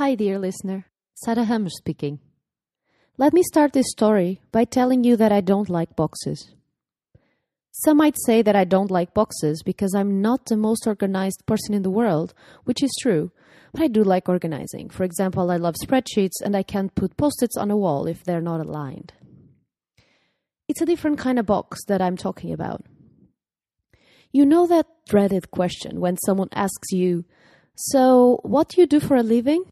Hi, dear listener. Sarah Hammer speaking. Let me start this story by telling you that I don't like boxes. Some might say that I don't like boxes because I'm not the most organized person in the world, which is true, but I do like organizing. For example, I love spreadsheets and I can't put post its on a wall if they're not aligned. It's a different kind of box that I'm talking about. You know that dreaded question when someone asks you, So, what do you do for a living?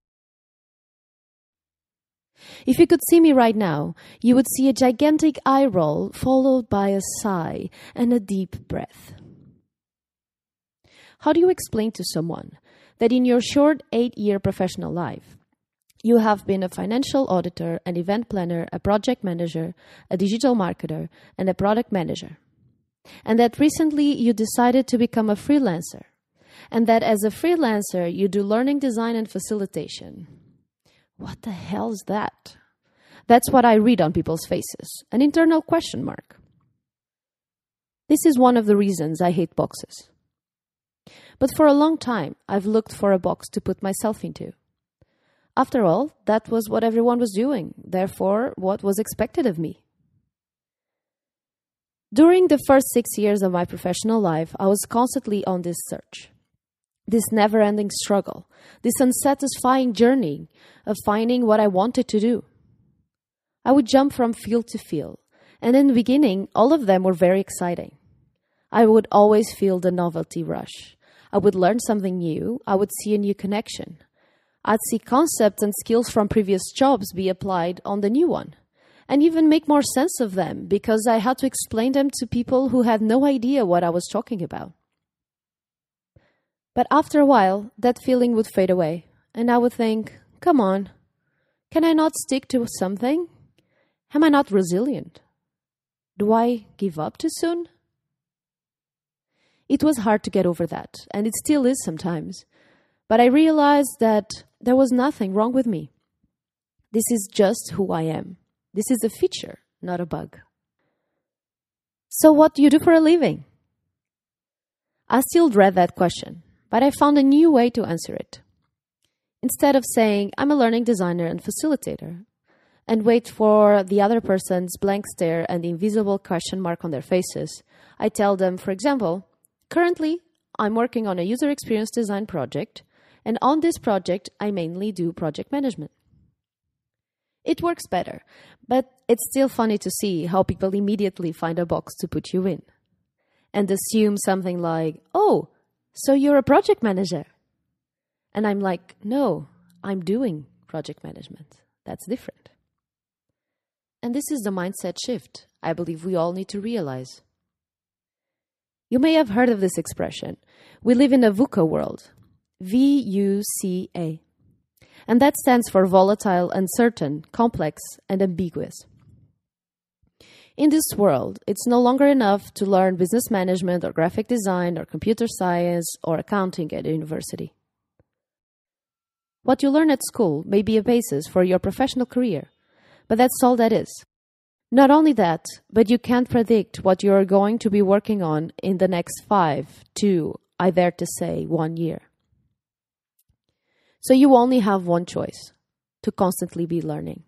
If you could see me right now, you would see a gigantic eye roll followed by a sigh and a deep breath. How do you explain to someone that in your short eight year professional life, you have been a financial auditor, an event planner, a project manager, a digital marketer, and a product manager? And that recently you decided to become a freelancer, and that as a freelancer you do learning design and facilitation what the hell is that? That's what I read on people's faces an internal question mark. This is one of the reasons I hate boxes. But for a long time, I've looked for a box to put myself into. After all, that was what everyone was doing, therefore, what was expected of me. During the first six years of my professional life, I was constantly on this search this never ending struggle, this unsatisfying journey of finding what I wanted to do. I would jump from field to field, and in the beginning, all of them were very exciting. I would always feel the novelty rush. I would learn something new, I would see a new connection. I'd see concepts and skills from previous jobs be applied on the new one, and even make more sense of them because I had to explain them to people who had no idea what I was talking about. But after a while, that feeling would fade away, and I would think, come on, can I not stick to something? Am I not resilient? Do I give up too soon? It was hard to get over that, and it still is sometimes. But I realized that there was nothing wrong with me. This is just who I am. This is a feature, not a bug. So, what do you do for a living? I still dread that question but I found a new way to answer it. Instead of saying, I'm a learning designer and facilitator, and wait for the other person's blank stare and invisible question mark on their faces, I tell them, for example, currently I'm working on a user experience design project, and on this project, I mainly do project management. It works better, but it's still funny to see how people immediately find a box to put you in and assume something like, oh, so you're a project manager. And I'm like, No, I'm doing project management. That's different. And this is the mindset shift I believe we all need to realize. You may have heard of this expression. We live in a VUCA world. V U C A. And that stands for volatile, uncertain, complex, and ambiguous. In this world, it's no longer enough to learn business management or graphic design or computer science or accounting at a university. What you learn at school may be a basis for your professional career, but that's all that is. Not only that, but you can't predict what you are going to be working on in the next five, two, I dare to say, one year. So you only have one choice to constantly be learning.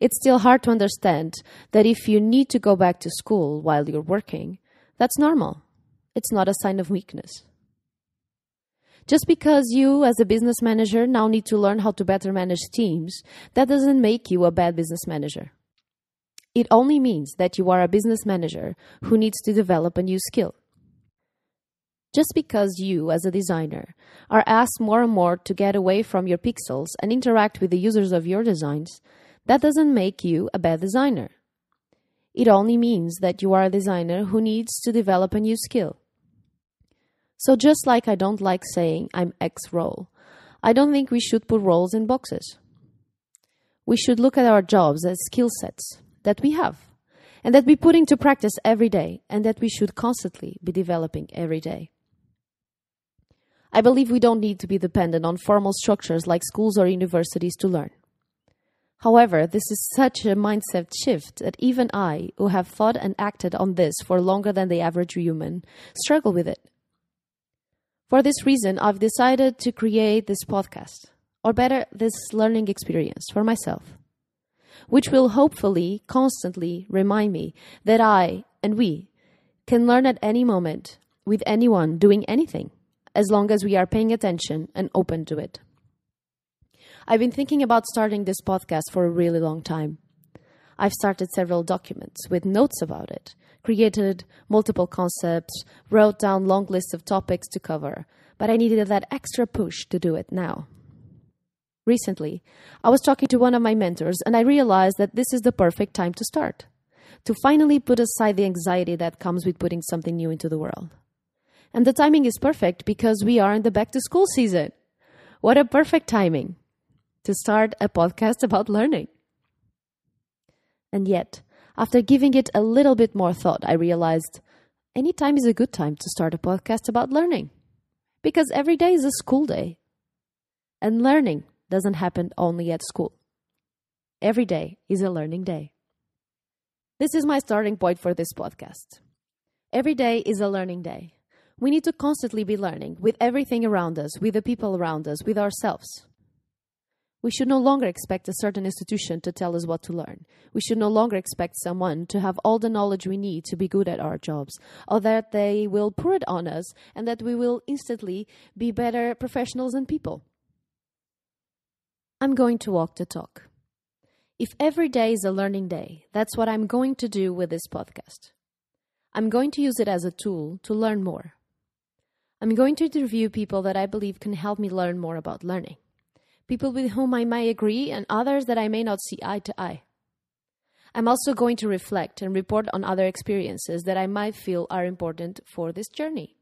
It's still hard to understand that if you need to go back to school while you're working, that's normal. It's not a sign of weakness. Just because you, as a business manager, now need to learn how to better manage teams, that doesn't make you a bad business manager. It only means that you are a business manager who needs to develop a new skill. Just because you, as a designer, are asked more and more to get away from your pixels and interact with the users of your designs, that doesn't make you a bad designer. It only means that you are a designer who needs to develop a new skill. So, just like I don't like saying I'm X role, I don't think we should put roles in boxes. We should look at our jobs as skill sets that we have and that we put into practice every day and that we should constantly be developing every day. I believe we don't need to be dependent on formal structures like schools or universities to learn. However, this is such a mindset shift that even I, who have thought and acted on this for longer than the average human, struggle with it. For this reason, I've decided to create this podcast. or better, this learning experience for myself, which will hopefully constantly remind me that I and we can learn at any moment with anyone doing anything, as long as we are paying attention and open to it. I've been thinking about starting this podcast for a really long time. I've started several documents with notes about it, created multiple concepts, wrote down long lists of topics to cover, but I needed that extra push to do it now. Recently, I was talking to one of my mentors and I realized that this is the perfect time to start, to finally put aside the anxiety that comes with putting something new into the world. And the timing is perfect because we are in the back to school season. What a perfect timing to start a podcast about learning. And yet, after giving it a little bit more thought, I realized any time is a good time to start a podcast about learning because every day is a school day. And learning doesn't happen only at school. Every day is a learning day. This is my starting point for this podcast. Every day is a learning day. We need to constantly be learning with everything around us, with the people around us, with ourselves. We should no longer expect a certain institution to tell us what to learn. We should no longer expect someone to have all the knowledge we need to be good at our jobs, or that they will pour it on us and that we will instantly be better professionals and people. I'm going to walk the talk. If every day is a learning day, that's what I'm going to do with this podcast. I'm going to use it as a tool to learn more. I'm going to interview people that I believe can help me learn more about learning people with whom I may agree, and others that I may not see eye to eye. I'm also going to reflect and report on other experiences that I might feel are important for this journey.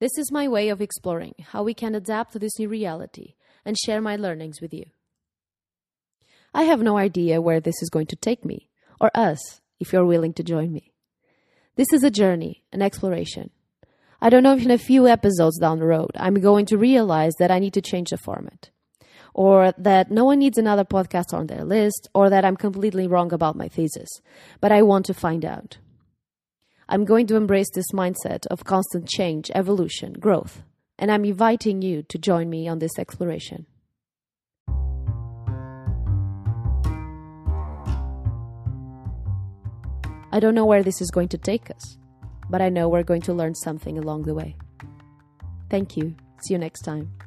This is my way of exploring how we can adapt to this new reality and share my learnings with you. I have no idea where this is going to take me, or us, if you're willing to join me. This is a journey, an exploration. I don't know if in a few episodes down the road I'm going to realize that I need to change the format or that no one needs another podcast on their list, or that I'm completely wrong about my thesis. But I want to find out. I'm going to embrace this mindset of constant change, evolution, growth, and I'm inviting you to join me on this exploration. I don't know where this is going to take us, but I know we're going to learn something along the way. Thank you. See you next time.